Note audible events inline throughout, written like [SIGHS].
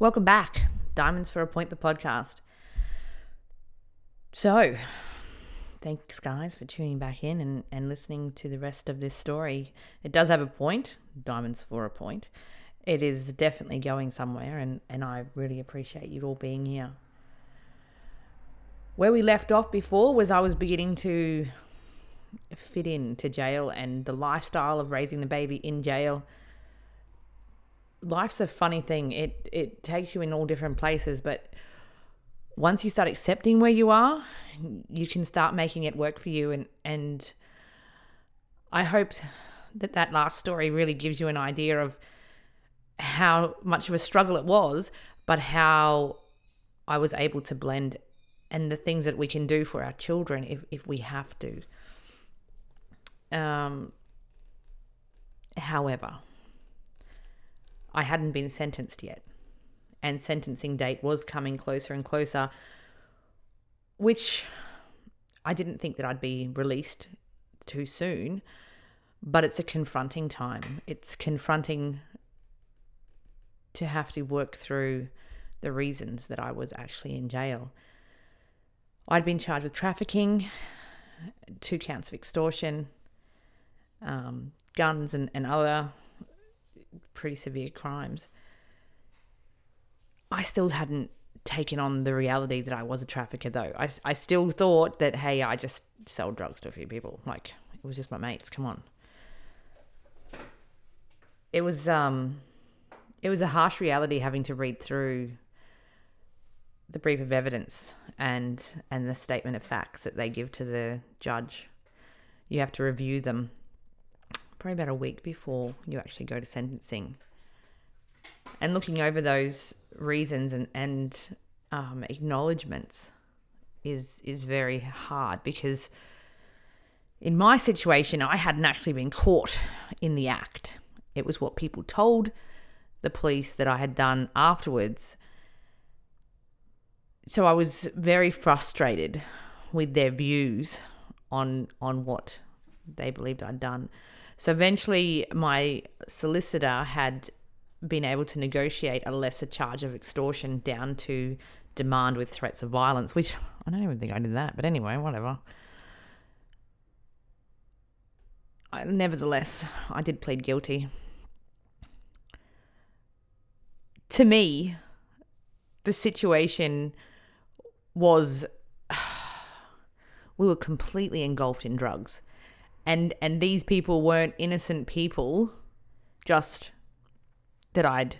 Welcome back, Diamonds for a Point, the podcast. So, thanks, guys, for tuning back in and, and listening to the rest of this story. It does have a point, Diamonds for a Point. It is definitely going somewhere, and, and I really appreciate you all being here. Where we left off before was I was beginning to fit into jail and the lifestyle of raising the baby in jail life's a funny thing. It it takes you in all different places, but once you start accepting where you are, you can start making it work for you and and I hope that that last story really gives you an idea of how much of a struggle it was, but how I was able to blend and the things that we can do for our children if, if we have to. Um, however, I hadn't been sentenced yet. And sentencing date was coming closer and closer, which I didn't think that I'd be released too soon, but it's a confronting time. It's confronting to have to work through the reasons that I was actually in jail. I'd been charged with trafficking, two counts of extortion, um, guns, and, and other pretty severe crimes, I still hadn't taken on the reality that I was a trafficker, though. I, I still thought that, hey, I just sell drugs to a few people. Like, it was just my mates. Come on. It was, um, it was a harsh reality having to read through the brief of evidence and and the statement of facts that they give to the judge. You have to review them probably about a week before you actually go to sentencing. And looking over those reasons and, and um, acknowledgements is is very hard because in my situation I hadn't actually been caught in the act. It was what people told the police that I had done afterwards. So I was very frustrated with their views on on what they believed I'd done. So eventually, my solicitor had been able to negotiate a lesser charge of extortion down to demand with threats of violence, which [LAUGHS] I don't even think I did that. But anyway, whatever. I, nevertheless, I did plead guilty. To me, the situation was [SIGHS] we were completely engulfed in drugs and and these people weren't innocent people just that I'd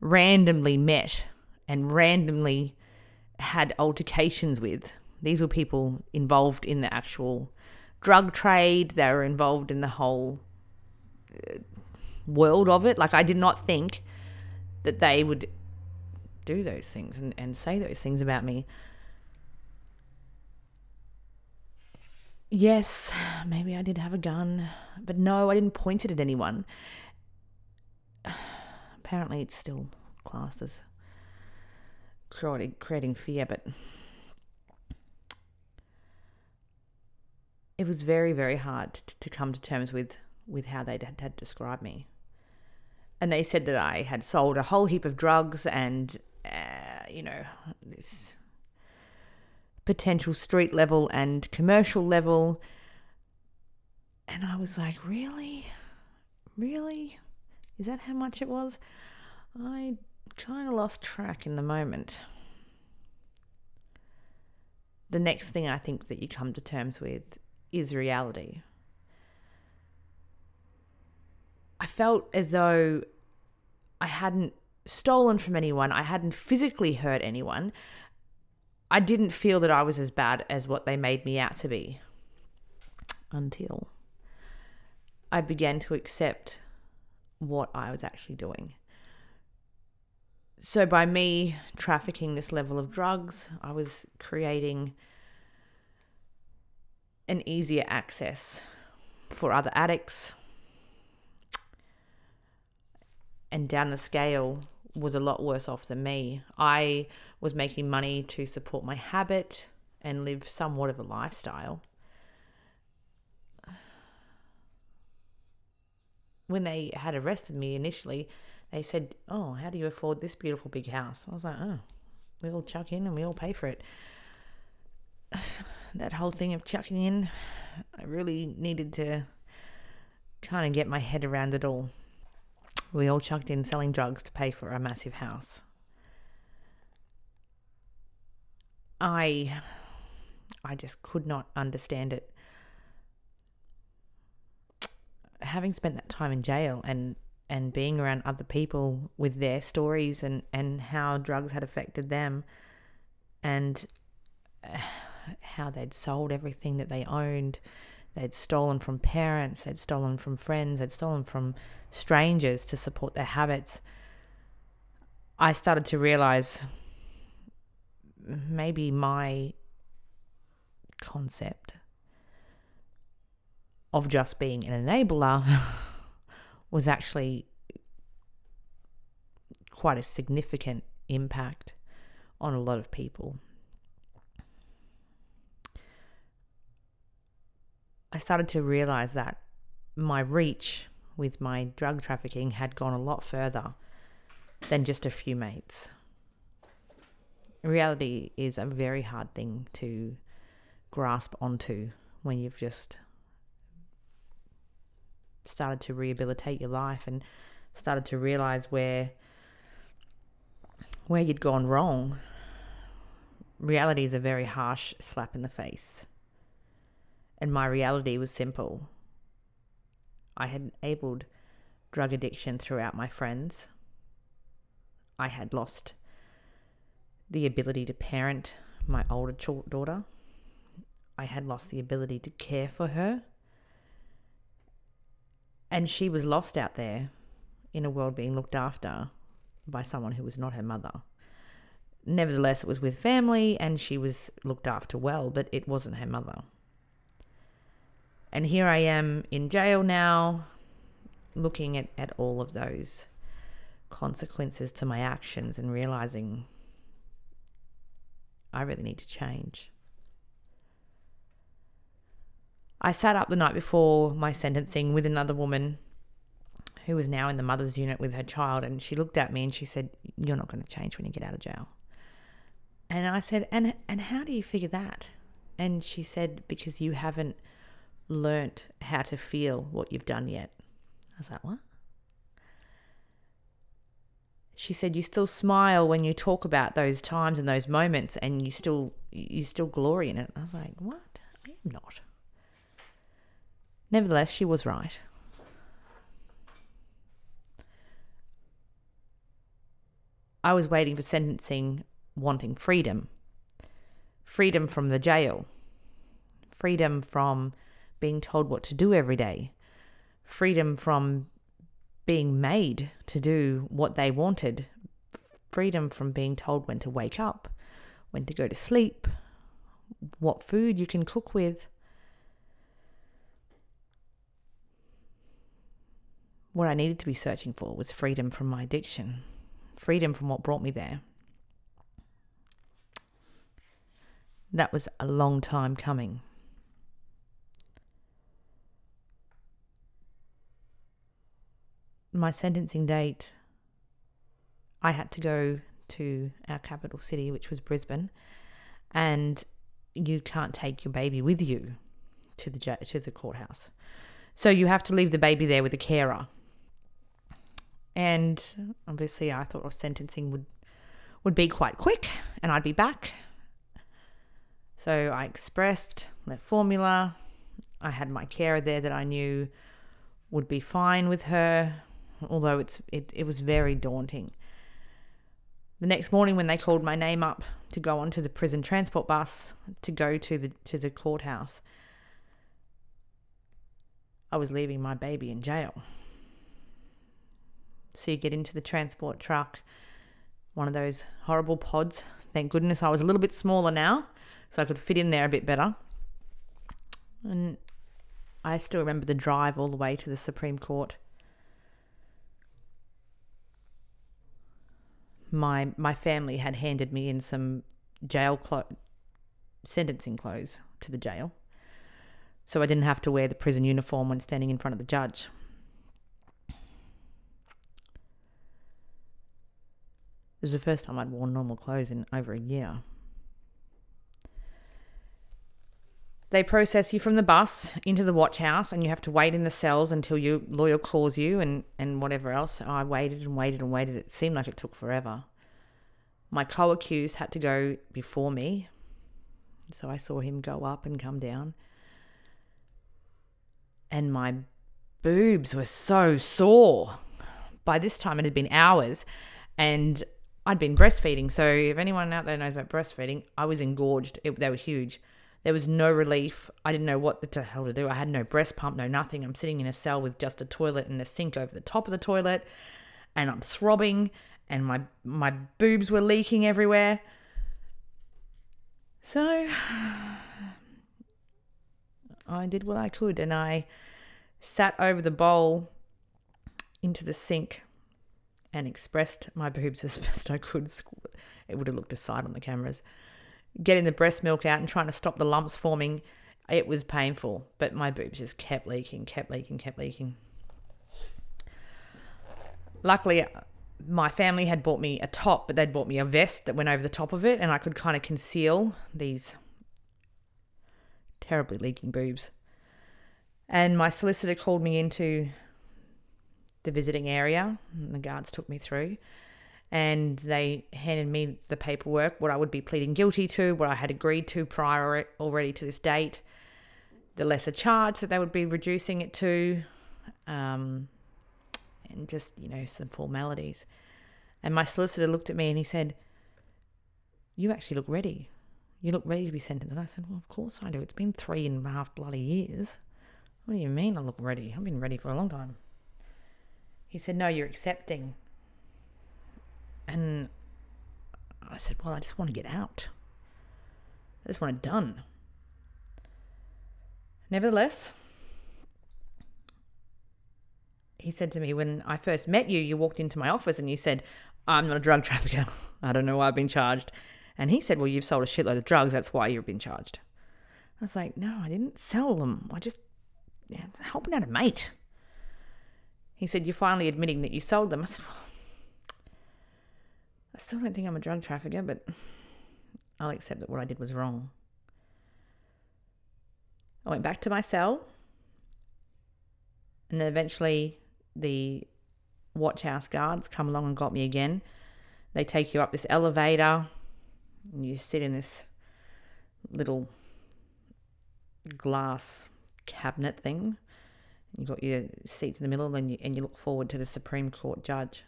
randomly met and randomly had altercations with. These were people involved in the actual drug trade, they were involved in the whole uh, world of it. Like, I did not think that they would do those things and, and say those things about me. Yes, maybe I did have a gun, but no, I didn't point it at anyone. Apparently, it's still classed as creating fear, but it was very, very hard to come to terms with, with how they had, had described me. And they said that I had sold a whole heap of drugs and, uh, you know, this potential street level and commercial level. And I was like, really? Really? Is that how much it was? I kind of lost track in the moment. The next thing I think that you come to terms with is reality. I felt as though I hadn't stolen from anyone, I hadn't physically hurt anyone, I didn't feel that I was as bad as what they made me out to be until I began to accept what I was actually doing. So, by me trafficking this level of drugs, I was creating an easier access for other addicts. And down the scale was a lot worse off than me. I was making money to support my habit and live somewhat of a lifestyle. When they had arrested me initially, they said, "Oh, how do you afford this beautiful big house?" I was like, "Oh, we all chuck in and we all pay for it." [SIGHS] that whole thing of chucking in, I really needed to kind of get my head around it all. We all chucked in selling drugs to pay for a massive house. I I just could not understand it. Having spent that time in jail and and being around other people with their stories and and how drugs had affected them and uh, how they'd sold everything that they owned they'd stolen from parents they'd stolen from friends they'd stolen from strangers to support their habits i started to realize maybe my concept of just being an enabler [LAUGHS] was actually quite a significant impact on a lot of people. I started to realize that my reach with my drug trafficking had gone a lot further than just a few mates. Reality is a very hard thing to grasp onto when you've just started to rehabilitate your life and started to realize where where you'd gone wrong. Reality is a very harsh slap in the face. And my reality was simple. I had enabled drug addiction throughout my friends. I had lost the ability to parent my older daughter. I had lost the ability to care for her. And she was lost out there in a world being looked after by someone who was not her mother. Nevertheless, it was with family and she was looked after well, but it wasn't her mother. And here I am in jail now, looking at, at all of those consequences to my actions and realizing I really need to change. I sat up the night before my sentencing with another woman who was now in the mother's unit with her child, and she looked at me and she said, You're not going to change when you get out of jail. And I said, And and how do you figure that? And she said, Because you haven't learnt how to feel what you've done yet. I was like, What? She said, You still smile when you talk about those times and those moments and you still you still glory in it. I was like, What? I'm not. Nevertheless, she was right. I was waiting for sentencing, wanting freedom. Freedom from the jail. Freedom from being told what to do every day. Freedom from being made to do what they wanted. Freedom from being told when to wake up, when to go to sleep, what food you can cook with. What I needed to be searching for was freedom from my addiction, freedom from what brought me there. That was a long time coming. My sentencing date, I had to go to our capital city, which was Brisbane, and you can't take your baby with you to the to the courthouse. So you have to leave the baby there with a carer. And obviously, I thought our sentencing would would be quite quick, and I'd be back. So I expressed, left formula. I had my carer there that I knew would be fine with her, although it's it, it was very daunting. The next morning, when they called my name up to go onto the prison transport bus to go to the to the courthouse, I was leaving my baby in jail. So you get into the transport truck, one of those horrible pods. Thank goodness I was a little bit smaller now, so I could fit in there a bit better. And I still remember the drive all the way to the Supreme Court. My my family had handed me in some jail clo- sentencing clothes to the jail, so I didn't have to wear the prison uniform when standing in front of the judge. It was the first time I'd worn normal clothes in over a year. They process you from the bus into the watch house, and you have to wait in the cells until your lawyer calls you and, and whatever else. I waited and waited and waited. It seemed like it took forever. My co accused had to go before me, so I saw him go up and come down. And my boobs were so sore. By this time, it had been hours, and I'd been breastfeeding. So, if anyone out there knows about breastfeeding, I was engorged. It, they were huge. There was no relief. I didn't know what the hell to do. I had no breast pump, no nothing. I'm sitting in a cell with just a toilet and a sink over the top of the toilet, and I'm throbbing, and my my boobs were leaking everywhere. So [SIGHS] I did what I could, and I sat over the bowl into the sink and expressed my boobs as [LAUGHS] best I could. It would have looked aside on the cameras getting the breast milk out and trying to stop the lumps forming, it was painful. But my boobs just kept leaking, kept leaking, kept leaking. Luckily, my family had bought me a top, but they'd bought me a vest that went over the top of it, and I could kind of conceal these terribly leaking boobs. And my solicitor called me into the visiting area, and the guards took me through and they handed me the paperwork, what I would be pleading guilty to, what I had agreed to prior already to this date, the lesser charge that they would be reducing it to, um, and just, you know, some formalities. And my solicitor looked at me and he said, You actually look ready. You look ready to be sentenced. And I said, Well, of course I do. It's been three and a half bloody years. What do you mean I look ready? I've been ready for a long time. He said, No, you're accepting. And I said, Well, I just want to get out. I just want it done. Nevertheless, he said to me, When I first met you, you walked into my office and you said, I'm not a drug [LAUGHS] trafficker. I don't know why I've been charged. And he said, Well, you've sold a shitload of drugs. That's why you've been charged. I was like, No, I didn't sell them. I just yeah, helping out a mate. He said, You're finally admitting that you sold them. I said, Well, I still don't think I'm a drug trafficker, but I'll accept that what I did was wrong. I went back to my cell, and then eventually the watch house guards come along and got me again. They take you up this elevator, and you sit in this little glass cabinet thing. You've got your seats in the middle, and you, and you look forward to the Supreme Court judge.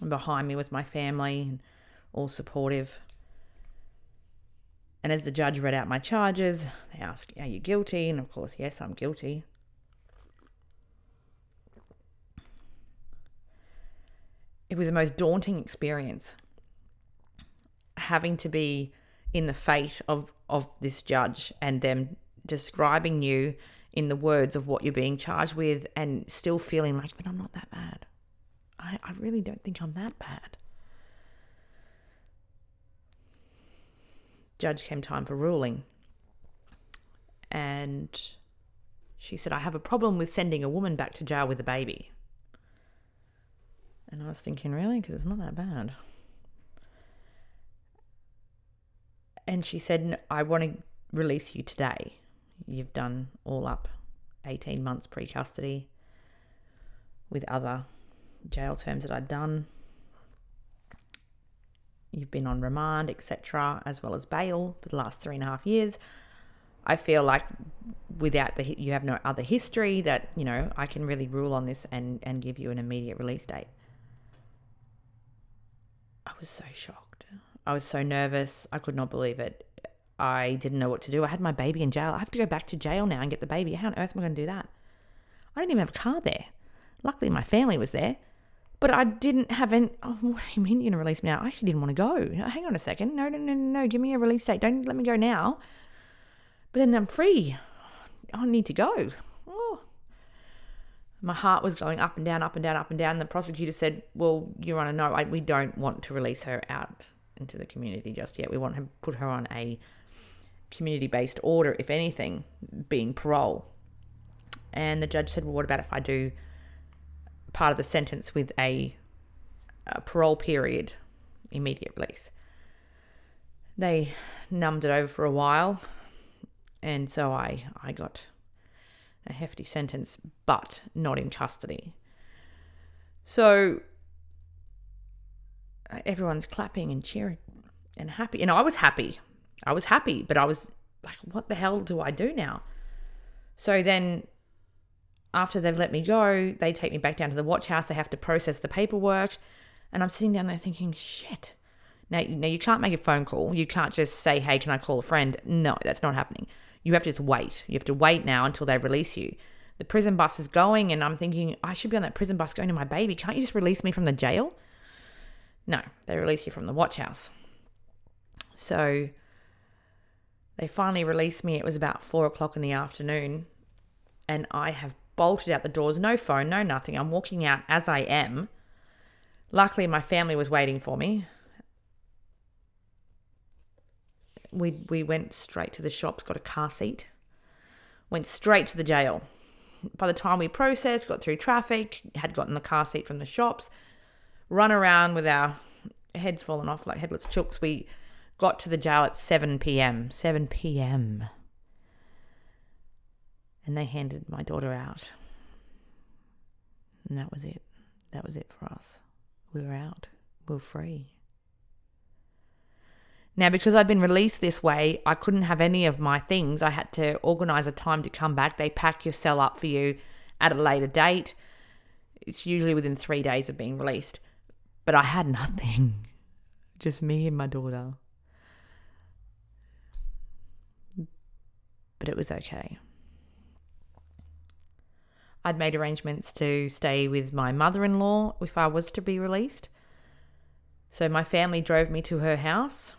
And behind me was my family, and all supportive. And as the judge read out my charges, they asked, Are you guilty? And of course, yes, I'm guilty. It was the most daunting experience having to be in the fate of, of this judge and them describing you in the words of what you're being charged with and still feeling like, but I'm not that bad. I, really don't think I'm that bad. Judge came time for ruling. And she said, I have a problem with sending a woman back to jail with a baby. And I was thinking, really? Because it's not that bad. And she said, I want to release you today. You've done all up 18 months pre custody with other jail terms that I'd done. You've been on remand, etc., as well as bail for the last three and a half years. I feel like without the you have no other history that you know I can really rule on this and and give you an immediate release date. I was so shocked. I was so nervous. I could not believe it. I didn't know what to do. I had my baby in jail. I have to go back to jail now and get the baby. How on earth am I going to do that? I didn't even have a car there. Luckily, my family was there. But I didn't have any. Oh, what do you mean you're going to release me now? I actually didn't want to go. Hang on a second. No, no, no, no. Give me a release date. Don't let me go now. But then I'm free. I need to go. Oh. My heart was going up and down, up and down, up and down. The prosecutor said, Well, Your Honour, no, I, we don't want to release her out into the community just yet. We want to put her on a community based order, if anything, being parole. And the judge said, Well, what about if I do part of the sentence with a, a parole period immediate release. They numbed it over for a while, and so I, I got a hefty sentence, but not in custody. So everyone's clapping and cheering and happy. And I was happy. I was happy, but I was like, what the hell do I do now? So then after they've let me go, they take me back down to the watch house. They have to process the paperwork. And I'm sitting down there thinking, shit. Now, now you can't make a phone call. You can't just say, hey, can I call a friend? No, that's not happening. You have to just wait. You have to wait now until they release you. The prison bus is going, and I'm thinking, I should be on that prison bus going to my baby. Can't you just release me from the jail? No, they release you from the watch house. So they finally released me. It was about four o'clock in the afternoon, and I have bolted out the doors, no phone, no nothing. I'm walking out as I am. Luckily, my family was waiting for me. We we went straight to the shops, got a car seat, went straight to the jail. By the time we processed, got through traffic, had gotten the car seat from the shops, run around with our heads fallen off like headless chooks. We got to the jail at 7 p.m. 7 p.m. And they handed my daughter out. And that was it. That was it for us. We were out. We were free. Now, because I'd been released this way, I couldn't have any of my things. I had to organise a time to come back. They pack your cell up for you at a later date. It's usually within three days of being released. But I had [LAUGHS] nothing. Just me and my daughter. But it was okay. I'd made arrangements to stay with my mother in law if I was to be released. So my family drove me to her house.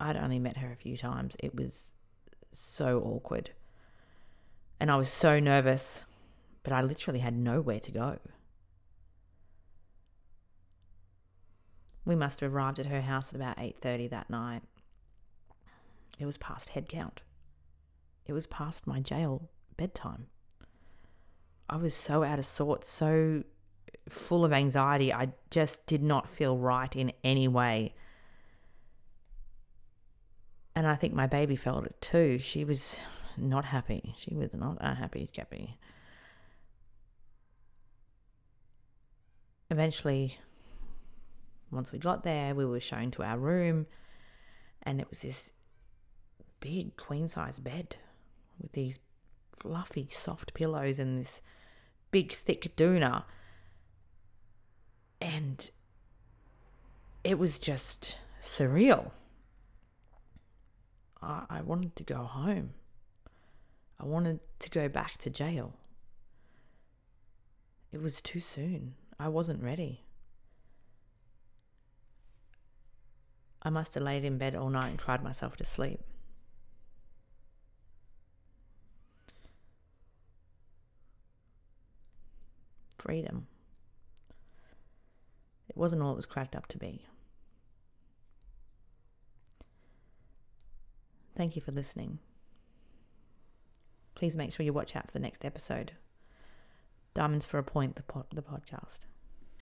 I'd only met her a few times. It was so awkward. And I was so nervous, but I literally had nowhere to go. We must have arrived at her house at about 8:30 that night. It was past head count. It was past my jail bedtime. I was so out of sorts, so full of anxiety. I just did not feel right in any way. And I think my baby felt it too. She was not happy. She was not a happy chappy. Eventually, once we got there, we were shown to our room, and it was this big queen size bed with these fluffy, soft pillows and this big, thick doona. And it was just surreal. I, I wanted to go home. I wanted to go back to jail. It was too soon. I wasn't ready. I must have laid in bed all night and cried myself to sleep. Freedom. It wasn't all it was cracked up to be. Thank you for listening. Please make sure you watch out for the next episode. Diamonds for a Point, the, the podcast.